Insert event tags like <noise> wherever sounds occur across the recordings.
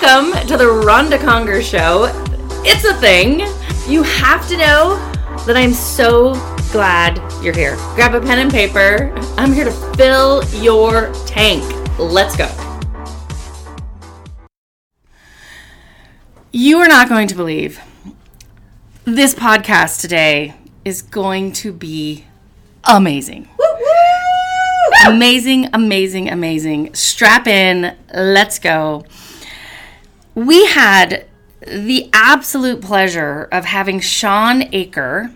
Welcome to the Ronda Conger Show. It's a thing. You have to know that I'm so glad you're here. Grab a pen and paper. I'm here to fill your tank. Let's go. You are not going to believe this podcast today is going to be amazing. Woo-woo! Amazing, amazing, amazing. Strap in. Let's go. We had the absolute pleasure of having Shawn Achor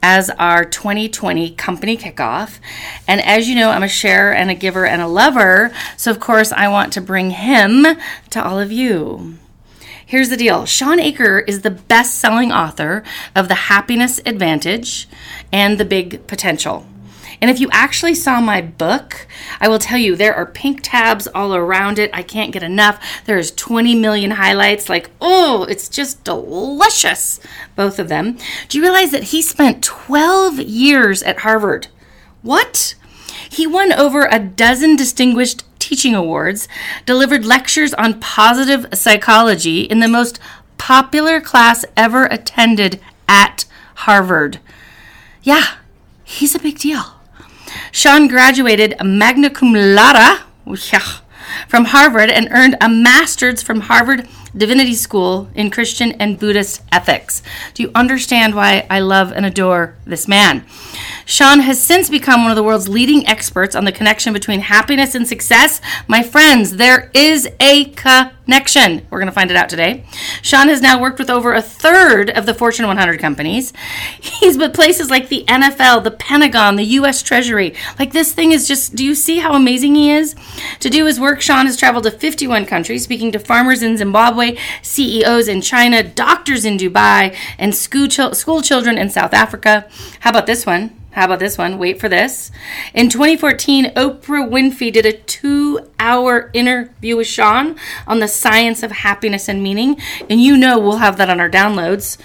as our 2020 company kickoff. And as you know, I'm a sharer and a giver and a lover. So, of course, I want to bring him to all of you. Here's the deal Shawn Achor is the best selling author of The Happiness Advantage and The Big Potential. And if you actually saw my book, I will tell you there are pink tabs all around it. I can't get enough. There's 20 million highlights. Like, oh, it's just delicious, both of them. Do you realize that he spent 12 years at Harvard? What? He won over a dozen distinguished teaching awards, delivered lectures on positive psychology in the most popular class ever attended at Harvard. Yeah, he's a big deal. Shawn graduated magna cum laude from Harvard and earned a master's from Harvard Divinity School in Christian and Buddhist ethics. Do you understand why I love and adore this man? Shawn has since become one of the world's leading experts on the connection between happiness and success. My friends, there is a connection. We're going to find it out today. Shawn has now worked with over a third of the Fortune 100 companies. He's with places like the NFL, the Pentagon, the U.S. Treasury. Like this thing is just, do you see how amazing he is? To do his work, Shawn has traveled to 51 countries, speaking to farmers in Zimbabwe, CEOs in China, doctors in Dubai, and school, school children in South Africa. How about this one? How about this one? Wait for this. In 2014, Oprah Winfrey did a two hour interview with Shawn on the science of happiness and meaning. And you know we'll have that on our downloads.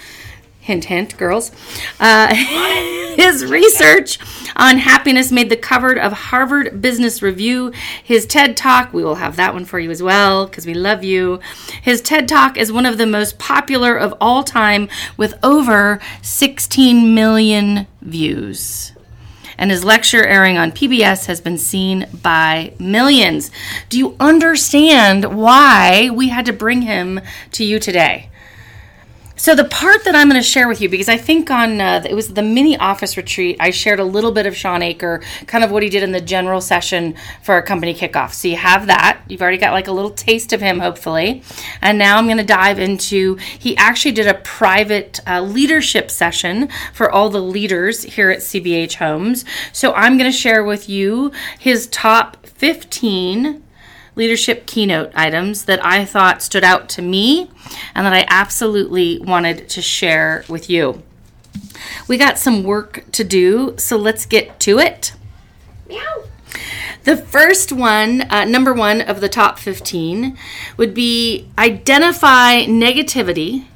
Hint, hint, girls. Uh, <laughs> his research on happiness made the cover of Harvard Business Review. His TED Talk, we will have that one for you as well because we love you. His TED Talk is one of the most popular of all time with over 16 million views and his lecture airing on PBS has been seen by millions. Do you understand why we had to bring him to you today? So the part that I'm going to share with you, because I think on uh, it was the mini office retreat, I shared a little bit of Shawn Achor, kind of what he did in the general session for our company kickoff. So you have that. You've already got like a little taste of him, hopefully. And now I'm going to dive into. He actually did a private uh, leadership session for all the leaders here at CBH Homes. So I'm going to share with you his top 15 leadership keynote items that I thought stood out to me and that I absolutely wanted to share with you. We got some work to do, so let's get to it. Meow. The first one, uh, number one of the top 15, would be identify negativity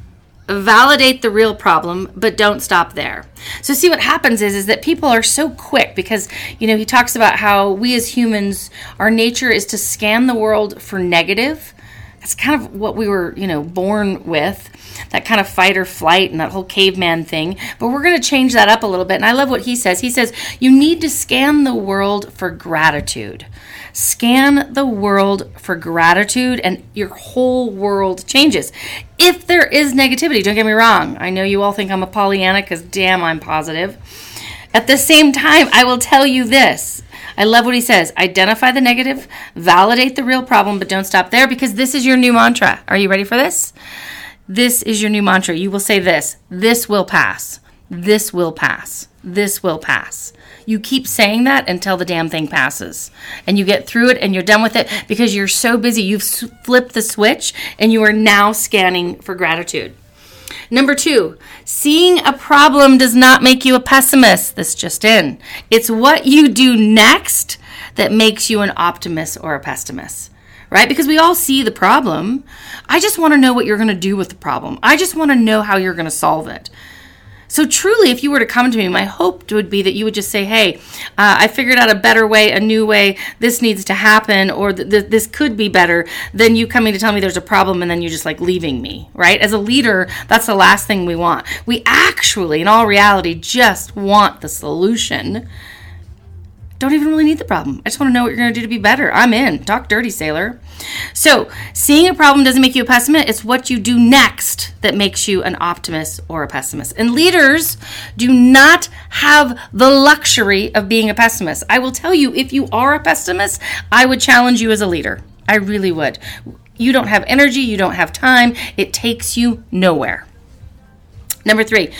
validate the real problem but don't stop there. So see what happens is is that people are so quick because you know he talks about how we as humans our nature is to scan the world for negative. That's kind of what we were you know born with that kind of fight or flight and that whole caveman thing. But we're going to change that up a little bit. And i love what he says. He says you need to scan the world for gratitude Scan the world for gratitude, and your whole world changes. If there is negativity, don't get me wrong. I know you all think I'm a Pollyanna because damn, I'm positive. At the same time, I will tell you this. I love what he says. Identify the negative, validate the real problem, but don't stop there because this is your new mantra. Are you ready for this? This is your new mantra. You will say this this will pass. This will pass. This will pass. You keep saying that until the damn thing passes. And you get through it and you're done with it because you're so busy. You've flipped the switch and you are now scanning for gratitude. Number two, seeing a problem does not make you a pessimist. This just in. It's what you do next that makes you an optimist or a pessimist right? Because we all see the problem. I just want to know what you're going to do with the problem. I just want to know how you're going to solve it. So, truly, if you were to come to me, my hope would be that you would just say, Hey, uh, I figured out a better way, a new way. This needs to happen, or th- th- this could be better than you coming to tell me there's a problem and then you're just like leaving me, right? As a leader, that's the last thing we want. We actually, in all reality, just want the solution don't even really need the problem. I just want to know what you're going to do to be better. I'm in. Talk dirty, sailor. So, seeing a problem doesn't make you a pessimist. It's what you do next that makes you an optimist or a pessimist. And leaders do not have the luxury of being a pessimist. I will tell you, if you are a pessimist, I would challenge you as a leader. I really would. You don't have energy, you don't have time, it takes you nowhere. Number three,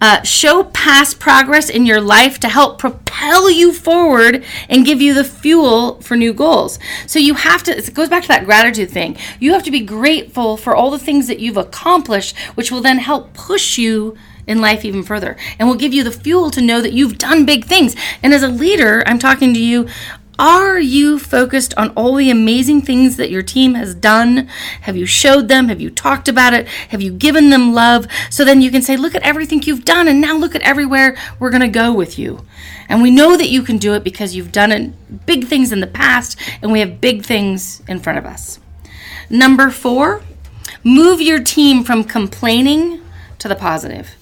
uh, show past progress in your life to help propel you forward and give you the fuel for new goals. So you have to, it goes back to that gratitude thing. You have to be grateful for all the things that you've accomplished, which will then help push you in life even further and will give you the fuel to know that you've done big things. And as a leader, I'm talking to you are you focused on all the amazing things that your team has done? Have you showed them? Have you talked about it? Have you given them love? So then you can say, look at everything you've done, and now look at everywhere we're going to go with you. And we know that you can do it because you've done big things in the past, and we have big things in front of us. Number four, move your team from complaining to the positive.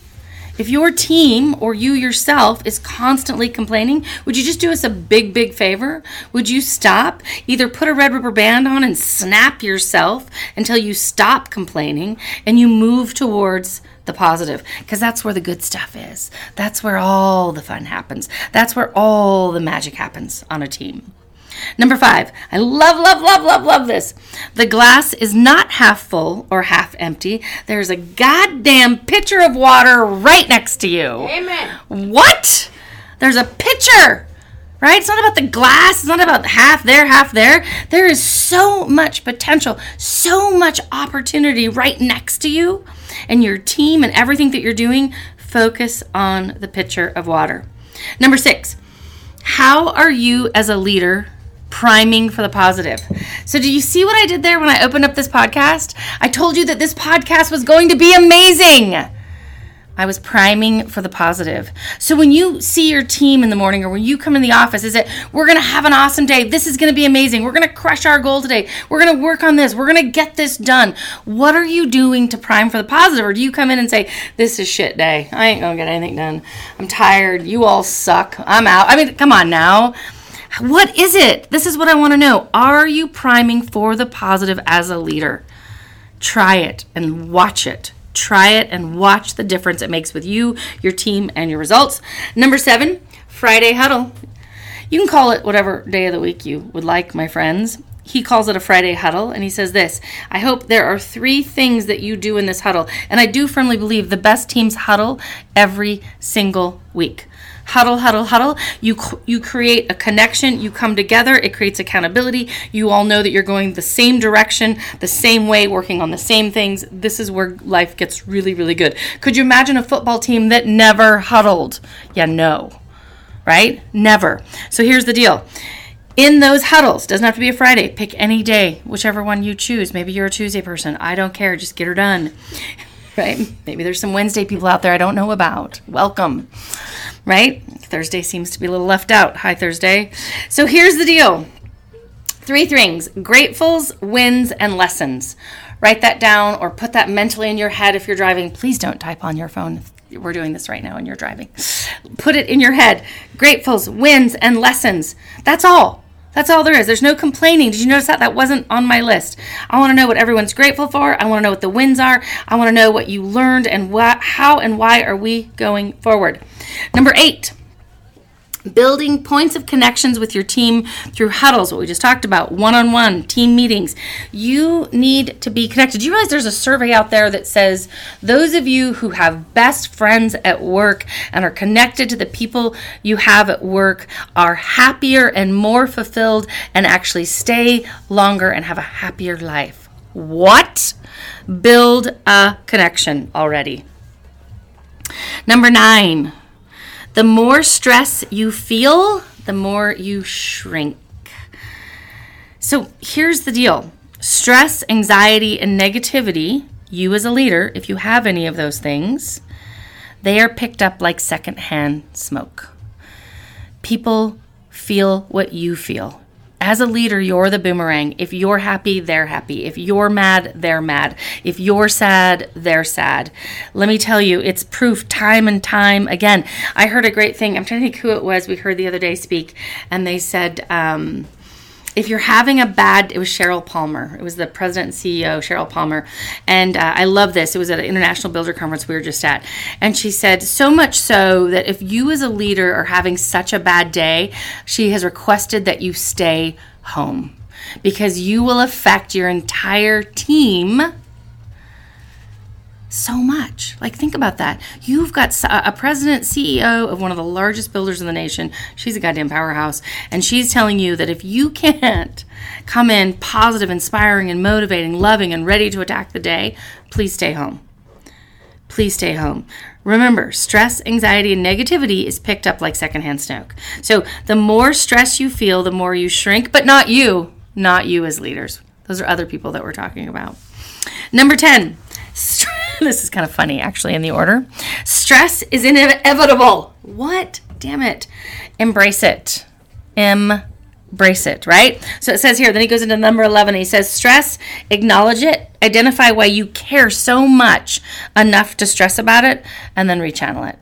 If your team or you yourself is constantly complaining, would you just do us a big, big favor? Would you stop? Either put a red rubber band on and snap yourself until you stop complaining and you move towards the positive because that's where the good stuff is. That's where all the fun happens. That's where all the magic happens on a team. Number five, I love, love, love, love, love this. The glass is not half full or half empty. There's a goddamn pitcher of water right next to you. Amen. What? There's a pitcher, right? It's not about the glass. It's not about half there, half there. There is so much potential, so much opportunity right next to you and your team and everything that you're doing. Focus on the pitcher of water. Number six, how are you as a leader priming for the positive. So, do you see what I did there when I opened up this podcast? I told you that this podcast was going to be amazing. I was priming for the positive. So when you see your team in the morning or when you come in the office, is it, we're going to have an awesome day. This is going to be amazing. We're going to crush our goal today. We're going to work on this. We're going to get this done. What are you doing to prime for the positive? Or do you come in and say, this is shit day. I ain't going to get anything done. I'm tired. You all suck. I'm out. I mean, come on now. What is it? This is what I want to know. Are you priming for the positive as a leader? Try it and watch it. Try it and watch the difference it makes with you, your team, and your results. Number seven, Friday huddle. You can call it whatever day of the week you would like, my friends. He calls it a Friday huddle, and he says this I hope there are three things that you do in this huddle. And I do firmly believe the best teams huddle every single week huddle huddle huddle. You you create a connection. You come together. It creates accountability. You all know that you're going the same direction the same way working on the same things. This is where life gets really really good. Could you imagine a football team that never huddled? Yeah no. Right? Never. So here's the deal. In those huddles doesn't have to be a friday pick any day whichever one you choose. Maybe you're a tuesday person. I don't care. Just get her done. <laughs> Right? Maybe there's some wednesday people out there i don't know about. Welcome right? Thursday seems to be a little left out. Hi, Thursday. So here's the deal three things gratefuls, wins, and lessons. Write that down or put that mentally in your head if you're driving. Please don't type on your phone. We're doing this right now and you're driving. Put it in your head. Gratefuls, wins, and lessons. That's all. That's all there is. There's no complaining. Did you notice that? That wasn't on my list. I want to know what everyone's grateful for. I want to know what the wins are. I want to know what you learned and what, how and why are we going forward. Number eight, building points of connections with your team through huddles what we just talked about one-on-one team meetings. You need to be connected. Do you realize there's a survey out there that says those of you who have best friends at work and are connected to the people you have at work are happier and more fulfilled and actually stay longer and have a happier life. What? Build a connection already. Number nine the more stress you feel, the more you shrink. So here's the deal stress, anxiety, and negativity, you as a leader, if you have any of those things, they are picked up like secondhand smoke. People feel what you feel. As a leader, you're the boomerang. If you're happy, they're happy. If you're mad, they're mad. If you're sad, they're sad. Let me tell you, it's proof time and time again. I heard a great thing. I'm trying to think who it was we heard the other day speak, and they said, um, if you're having a bad, it was Sheryl Palmer. It was the president and CEO, Sheryl Palmer. And uh, I love this. It was at an international builder conference we were just at. And she said, so much so that if you as a leader are having such a bad day, she has requested that you stay home because you will affect your entire team so much. Like, think about that. You've got a president, CEO of one of the largest builders in the nation. She's a goddamn powerhouse. And she's telling you that if you can't come in positive, inspiring, and motivating, loving, and ready to attack the day, please stay home. Please stay home. Remember, stress, anxiety, and negativity is picked up like secondhand smoke. So, the more stress you feel, the more you shrink, but not you, not you as leaders. Those are other people that we're talking about. Number 10, <laughs> this is kind of funny actually in the order. Stress is inevitable. What? Damn it. Embrace it. Embrace it, right? So it says here, then he goes into number 11. He says, stress, acknowledge it, identify why you care so much enough to stress about it, and then rechannel it,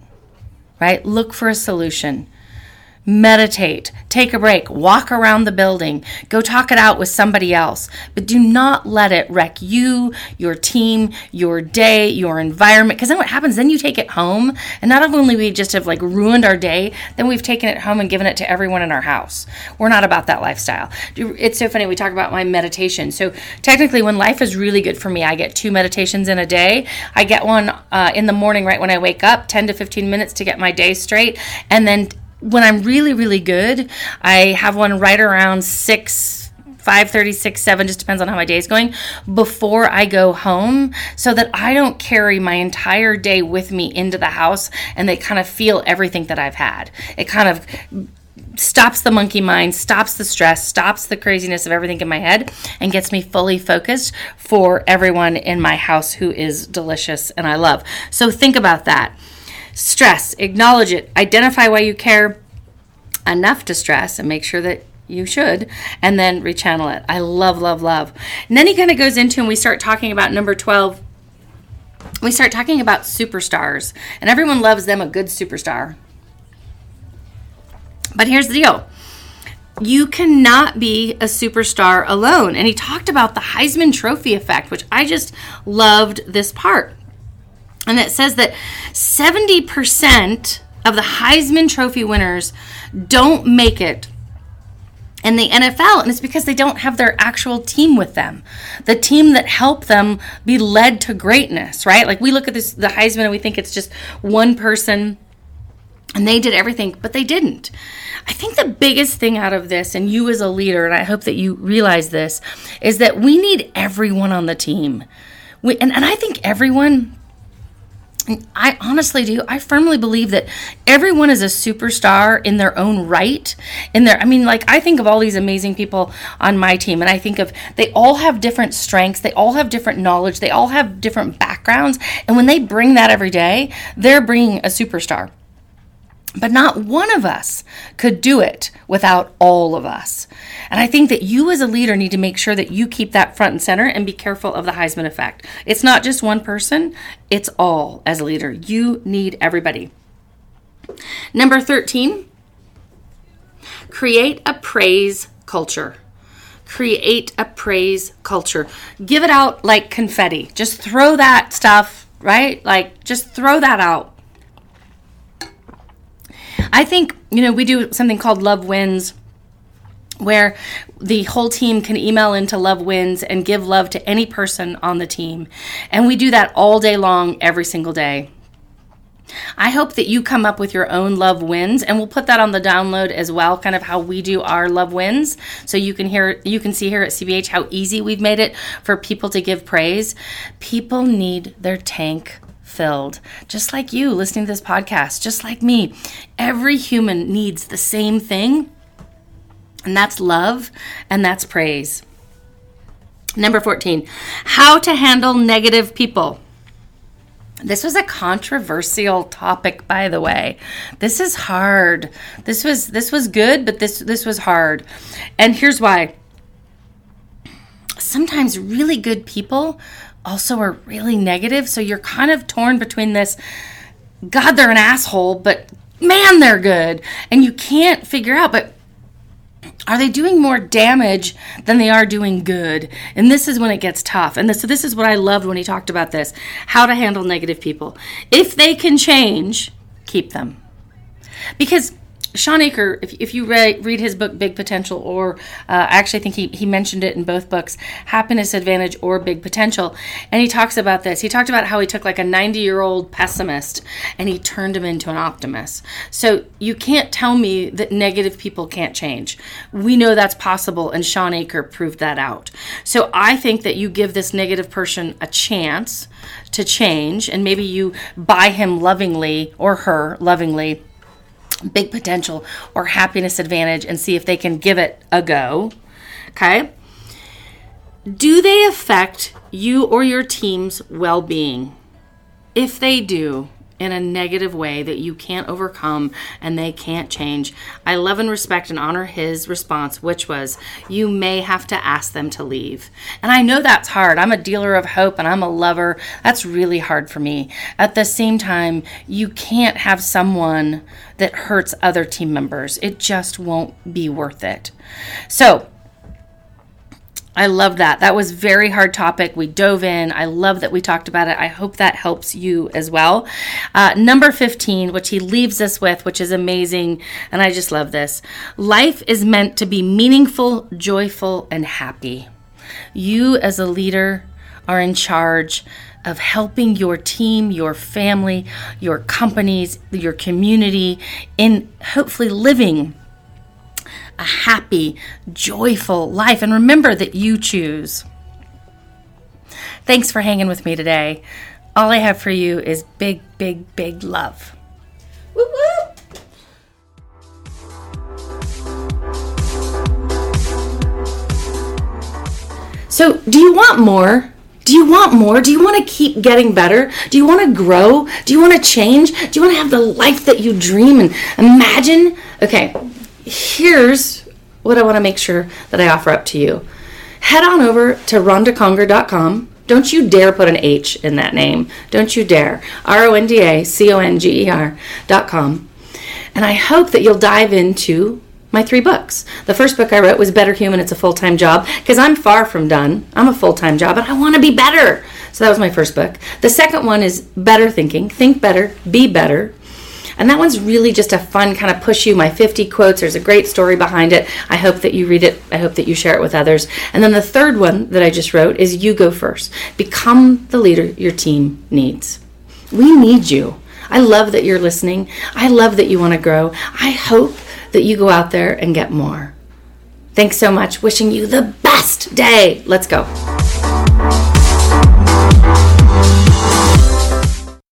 right? Look for a solution meditate, take a break, walk around the building, go talk it out with somebody else. But do not let it wreck you, your team, your day, your environment. Because then what happens? Then you take it home, and not only we just have like ruined our day, then we've taken it home and given it to everyone in our house. We're not about that lifestyle. It's so funny. We talk about my meditation. So technically, when life is really good for me, I get two meditations in a day. I get one uh, in the morning right when I wake up, 10 to 15 minutes to get my day straight, and then when I'm really, really good, I have one right around six. 5:30, 7 just depends on how my day is going before I go home so that I don't carry my entire day with me into the house and they kind of feel everything that I've had. It kind of stops the monkey mind, stops the stress, stops the craziness of everything in my head, and gets me fully focused for everyone in my house who is delicious and I love. So think about that. Stress, acknowledge it, identify why you care enough to stress, and make sure that you should, and then rechannel it. I love, love, love. And then he kind of goes into, and we start talking about number 12. We start talking about superstars, and everyone loves them a good superstar. But here's the deal you cannot be a superstar alone. And he talked about the Heisman Trophy effect, which I just loved this part. And it says that 70% of the Heisman Trophy winners don't make it in the NFL, and it's because they don't have their actual team with them, the team that helped them be led to greatness, right? Like we look at this, the Heisman, and we think it's just one person, and they did everything, but they didn't. I think the biggest thing out of this, and you as a leader, and I hope that you realize this, is that we need everyone on the team. We, and, and I think everyone I honestly do. I firmly believe that everyone is a superstar in their own right. In their, I mean, like I think of all these amazing people on my team, and I think of they all have different strengths, they all have different knowledge, they all have different backgrounds, and when they bring that every day, they're bringing a superstar. But not one of us could do it without all of us. And I think that you as a leader need to make sure that you keep that front and center and be careful of the Heisman effect. It's not just one person, it's all as a leader. You need everybody. Number 13, create a praise culture. Create a praise culture. Give it out like confetti. Just throw that stuff, right? Like, just throw that out I think, you know, we do something called Love Wins where the whole team can email into Love Wins and give love to any person on the team. And we do that all day long, every single day. I hope that you come up with your own love wins and we'll put that on the download as well, kind of how we do our love wins. So you can hear you can see here at CBH how easy we've made it for people to give praise. People need their tank filled, just like you listening to this podcast, just like me. Every human needs the same thing, and that's love and that's praise. Number 14, how to handle negative people. This was a controversial topic by the way. This is hard. This was this was good, but this this was hard. And here's why. Sometimes really good people also are really negative, so you're kind of torn between this god they're an asshole, but man they're good. And you can't figure out but are they doing more damage than they are doing good? And this is when it gets tough. And this, so this is what I loved when he talked about this how to handle negative people. If they can change, keep them. Because Shawn Achor, if, if you read, read his book Big Potential, or uh, actually I think he, he mentioned it in both books, Happiness Advantage or Big Potential, and he talks about this. He talked about how he took like a 90 year old pessimist and he turned him into an optimist. So you can't tell me that negative people can't change. We know that's possible, and Shawn Achor proved that out. So I think that you give this negative person a chance to change, and maybe you buy him lovingly or her lovingly big potential or happiness advantage and see if they can give it a go. Okay. Do they affect you or your team's well being? If they do, in a negative way that you can't overcome and they can't change. I love and respect and honor his response, which was, You may have to ask them to leave. And I know that's hard. I'm a dealer of hope and I'm a lover. That's really hard for me. At the same time, you can't have someone that hurts other team members, it just won't be worth it. So, I love that. That was very hard topic. We dove in. I love that we talked about it. I hope that helps you as well. Uh, number 15, which he leaves us with, which is amazing. And I just love this. Life is meant to be meaningful, joyful, and happy. You, as a leader, are in charge of helping your team, your family, your companies, your community in hopefully living a happy, joyful life. And remember that you choose. Thanks for hanging with me today. All I have for you is big, big, big love. Woo woo! So, do you want more? Do you want more? Do you want to keep getting better? Do you want to grow? Do you want to change? Do you want to have the life that you dream and imagine? Okay, here's what I want to make sure that I offer up to you. Head on over to rondaconger.com. Don't you dare put an H in that name. Don't you dare. R O N D A C O N G E R dot com. And I hope that you'll dive into my three books. The first book I wrote was Better Human, It's a Full Time Job, because I'm far from done. I'm a full time job and I want to be better. So that was my first book. The second one is Better Thinking, Think Better, Be Better. And that one's really just a fun kind of push you my 50 quotes. There's a great story behind it. I hope that you read it. I hope that you share it with others. And then the third one that I just wrote is You Go First. Become the leader your team needs. We need you. I love that you're listening. I love that you want to grow. I hope that you go out there and get more. Thanks so much. Wishing you the best day. Let's go.